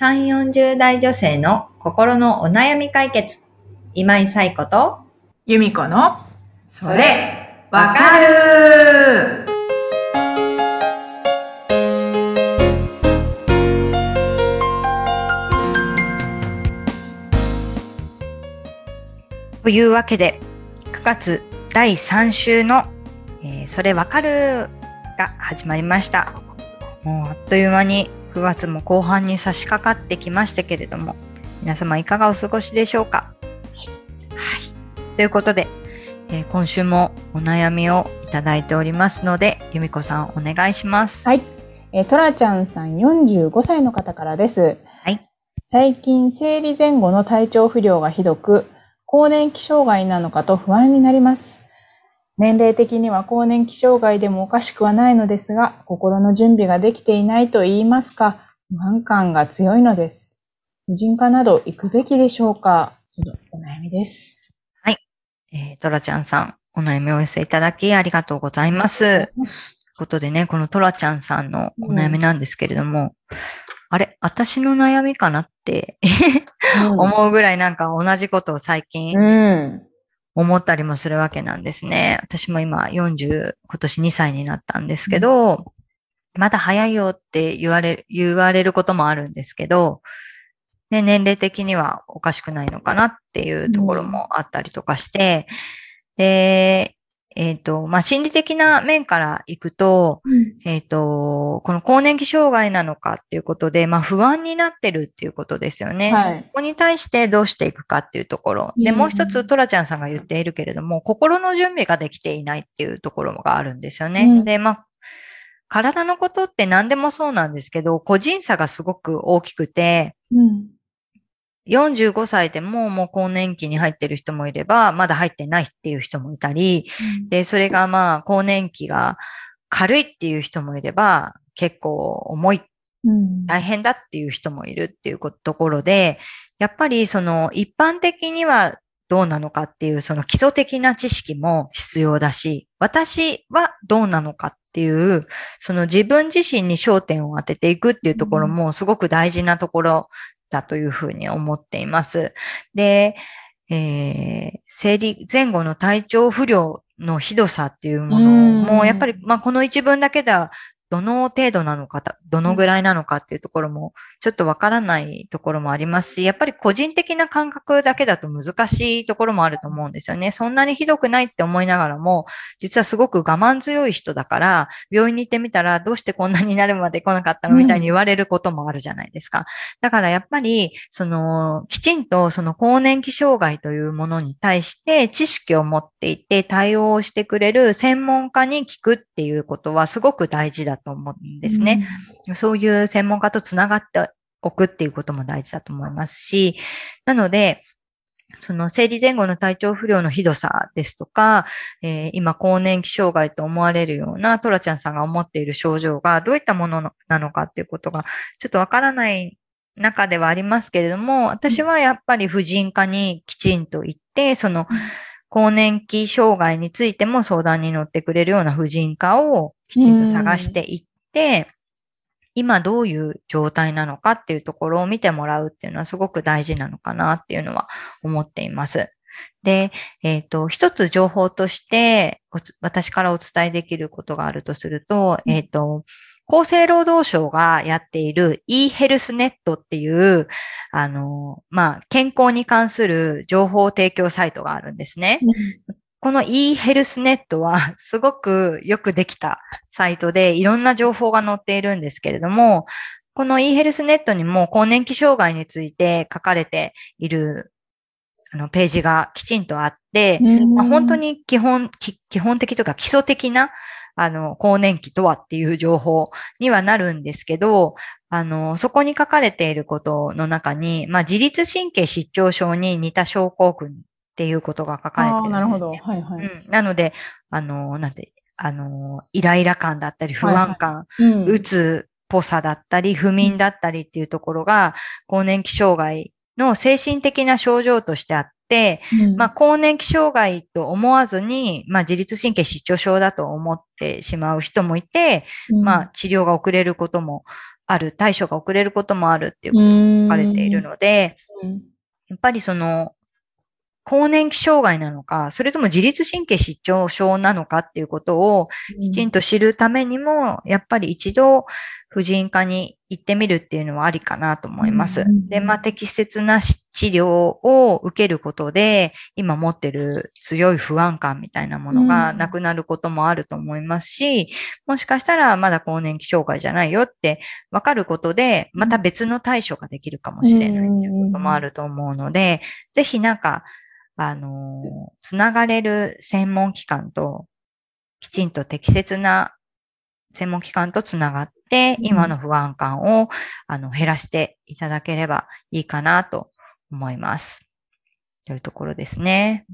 3、40代女性の心のお悩み解決。今井彩子と、由美子の、それ、わかるというわけで、9月第3週の、えーそれわかるが始まりました。もうあっという間に9月も後半に差し掛かってきましたけれども、皆様いかがお過ごしでしょうか？はい。ということで、えー今週もお悩みをいただいておりますので、由美子さんお願いします。はい。えートラちゃんさん45歳の方からです。はい。最近、生理前後の体調不良がひどく、更年期障害なのかと不安になります。年齢的には更年期障害でもおかしくはないのですが、心の準備ができていないと言いますか、不安感が強いのです。婦人科など行くべきでしょうか？お悩みです。えートラちゃんさん、お悩みをお寄せいただきありがとうございます。ということでね、このトラちゃんさんのお悩みなんですけれども、あれ、私の悩みかなってうん 思うぐらいなんか同じことを最近うん。思ったりもするわけなんですね。私も今40、今年2歳になったんですけど、まだ早いよって言われる、言われることもあるんですけど、ね、年齢的にはおかしくないのかなっていうところもあったりとかして、で、えっ、と、まあ、心理的な面からいくと、えっ、と、この更年期障害なのかっていうことで、まあ、不安になってるっていうことですよね。はいここに対してどうしていくかっていうところ。で、うんもう一つ、トラちゃんさんが言っているけれども、心の準備ができていないっていうところがあるんですよね。うんで、まあ、体のことって何でもそうなんですけど、個人差がすごく大きくて、うん。45歳でももう更年期に入ってる人もいれば、まだ入ってないっていう人もいたり、で、それがまあ、更年期が軽いっていう人もいれば、結構重い、うん。大変だっていう人もいるっていうこところで、やっぱりその一般的にはどうなのかっていうその基礎的な知識も必要だし、私はどうなのかっていう、その自分自身に焦点を当てていくっていうところもすごく大事なところだというふうに思っています。で、えー生理前後の体調不良のひどさっていうものも、うんやっぱり、まあ、この一文だけでは、どの程度なのか、どのぐらいなのかっていうところも、ちょっとわからないところもありますし、やっぱり個人的な感覚だけだと難しいところもあると思うんですよね。そんなにひどくないって思いながらも、実はすごく我慢強い人だから、病院に行ってみたら、どうしてこんなになるまで来なかったのみたいに言われることもあるじゃないですか。だからやっぱり、その、きちんとその更年期障害というものに対して知識を持っていて対応してくれる専門家に聞くっていうことはすごく大事だと思うんですね。そういう専門家とつながっておくっていうことも大事だと思いますし、なので、その生理前後の体調不良のひどさですとか、えー今更年期障害と思われるようなトラちゃんさんが思っている症状がどういったものなのかっていうことがちょっとわからない中ではありますけれども、私はやっぱり婦人科にきちんと行って、その更年期障害についても相談に乗ってくれるような婦人科をきちんと探していって、今どういう状態なのかっていうところを見てもらうっていうのはすごく大事なのかなっていうのは思っています。で、えっ、と、一つ情報として私からお伝えできることがあるとすると、えっ、と、厚生労働省がやっている e ヘルスネットっていう、あの、まあ、健康に関する情報提供サイトがあるんですね。この e ヘルスネットは すごくよくできたサイトでいろんな情報が載っているんですけれども、この e ヘルスネットにも更年期障害について書かれているあのページがきちんとあって、まあ、本当に基本、き基本的というか基礎的なあの、更年期とはっていう情報にはなるんですけど、あの、そこに書かれていることの中に、まあ、自律神経失調症に似た症候群っていうことが書かれているんです、ね。なるほど。はいはい。うん。なので、あの、なんて、あの、イライラ感だったり、不安感、うんうつっぽさだったり、不眠だったりっていうところが、更年期障害の精神的な症状としてあって、まあ、更年期障害と思わずに、まあ、自律神経失調症だと思ってしまう人もいて、まあ、治療が遅れることもある、対処が遅れることもあるっていううん。書かれているので、うん。やっぱりその、更年期障害なのか、それとも自律神経失調症なのかっていうことをきちんと知るためにも、やっぱり一度婦人科に行ってみるっていうのはありかなと思います。で、まあ適切な治療を受けることで、今持ってる強い不安感みたいなものがなくなることもあると思いますし、もしかしたらまだ更年期障害じゃないよって分かることで、また別の対処ができるかもしれないっていうこともあると思うので、ぜひなんか、あのーつながれる専門機関と、きちんと適切な専門機関とつながって、うん今の不安感を、あの、減らしていただければいいかなと思います。というところですね。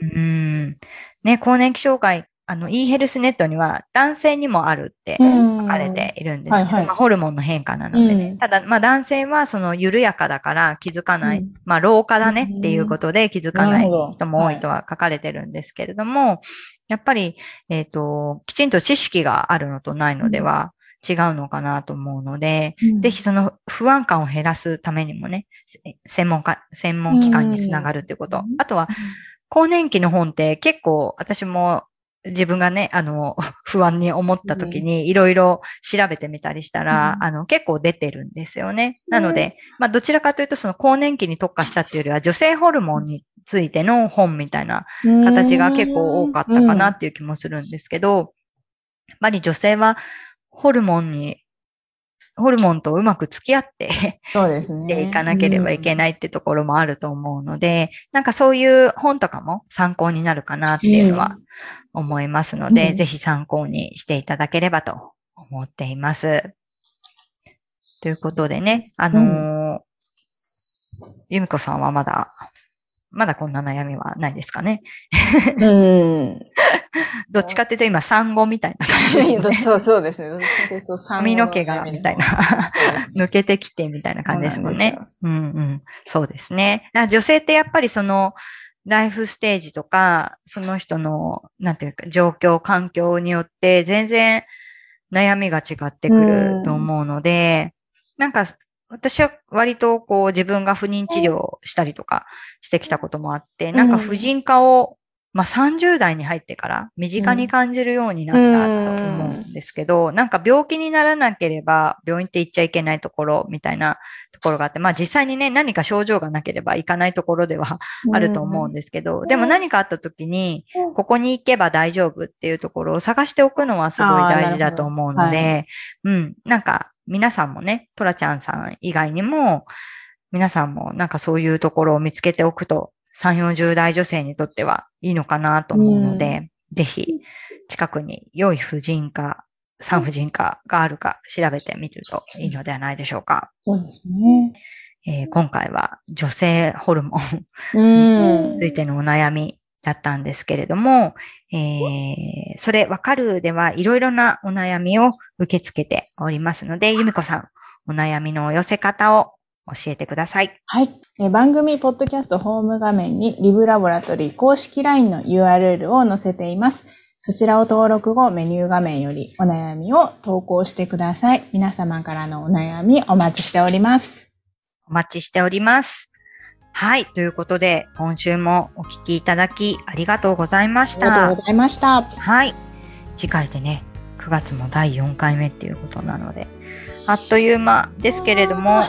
うん。ね、更年期障害、あの、e ヘルスネットには男性にもあるってうん。書かれているんですけど、はいはい。まあ、ホルモンの変化なので。ね。うん。ただ、まあ男性はその緩やかだから気づかない。うん。まあ老化だねっていうことで気づかない人も多いとは書かれてるんですけれども、やっぱり、えっ、と、きちんと知識があるのとないのでは違うのかなと思うので、うん。ぜひその不安感を減らすためにもね、せ専門家、専門機関につながるっていうこと。うん。あとは、更年期の本って結構私も自分がね、あの、不安に思った時にいろいろ調べてみたりしたら、うん。あの、結構出てるんですよね。なので、まあ、どちらかというとその更年期に特化したっていうよりは女性ホルモンについての本みたいな形が結構多かったかなっていう気もするんですけど、やっぱり女性はホルモンに、ホルモンとうまく付き合ってそうですね。でいかなければいけないってところもあると思うので、なんかそういう本とかも参考になるかなっていうのは思いますので、うんぜひ参考にしていただければと思っています。ということでね、あのーゆみこさんはまだ、まだこんな悩みはないですかね。うん。どっちかっていうと今産後みたいな感じですよね。そうそうですね。どっちかというと産後の髪の毛がみたいな抜けてきてみたいな感じですもんねそうなん。うんうん。そうですね。女性ってやっぱりその、ライフステージとか、その人の、なんていうか、状況、環境によって全然悩みが違ってくると思うので、なんか、私は割とこう自分が不妊治療したりとかしてきたこともあって、なんか婦人科を、まあ30代に入ってから身近に感じるようになったと思うんですけど、なんか病気にならなければ病院って行っちゃいけないところみたいなところがあって、まあ実際にね、何か症状がなければ行かないところではあると思うんですけど、でも何かあった時に、ここに行けば大丈夫っていうところを探しておくのはすごい大事だと思うので、うん、なんか皆さんもね、トラちゃんさん以外にも、皆さんもなんかそういうところを見つけておくと、3、40代女性にとってはいいのかなと思うので、ぜひ近くに良い婦人科、産婦人科があるか調べてみるといいのではないでしょうか。そうですね。えー今回は女性ホルモンうんについてのお悩みだったんですけれども、えーそれわかるではいろいろなお悩みを受け付けておりますので、ゆみこさん、お悩みのお寄せ方を教えてください。はい。えー番組ポッドキャストホーム画面にリブラボラトリー公式 LINE の URL を載せています。そちらを登録後、メニュー画面よりお悩みを投稿してください。皆様からのお悩みお待ちしております。お待ちしております。はい。ということで、今週もお聞きいただきありがとうございましたありがとうご。ざいました。はい。次回でね、9月も第4回目っていうことなので、あっという間ですけれども、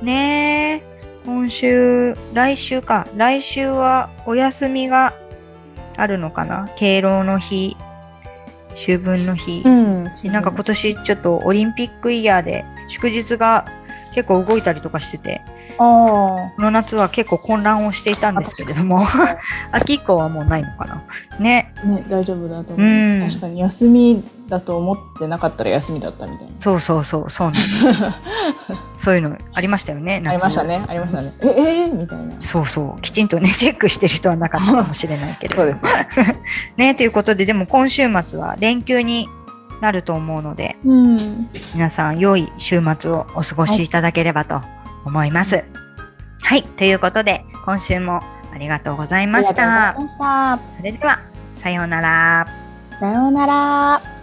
ねえ、今週、来週か。来週はお休みがあるのかな？敬老の日、秋分の日。んでなんか今年ちょっとオリンピックイヤーで祝日が結構動いたりとかしてて、あこの夏は結構混乱をしていたんですけれども、秋以降はもうないのかな。ね。あ、ね、大丈夫だと思う。うん確かに休みだと思ってなかったら休みだったみたいな。そうそうそう、そうなんです。そういうのありましたよね、ありましたね、ありましたね。え、えー、みたいな。そうそう。きちんとね、チェックしてる人はなかったかもしれないけれど。そうです。ね、ということで、でも今週末は連休になると思うので、うん。皆さん良い週末をお過ごしいただければと思います。はい。ということで、今週もありがとうございました。ありがとうございまそれでは、さようなら。した。さようなら。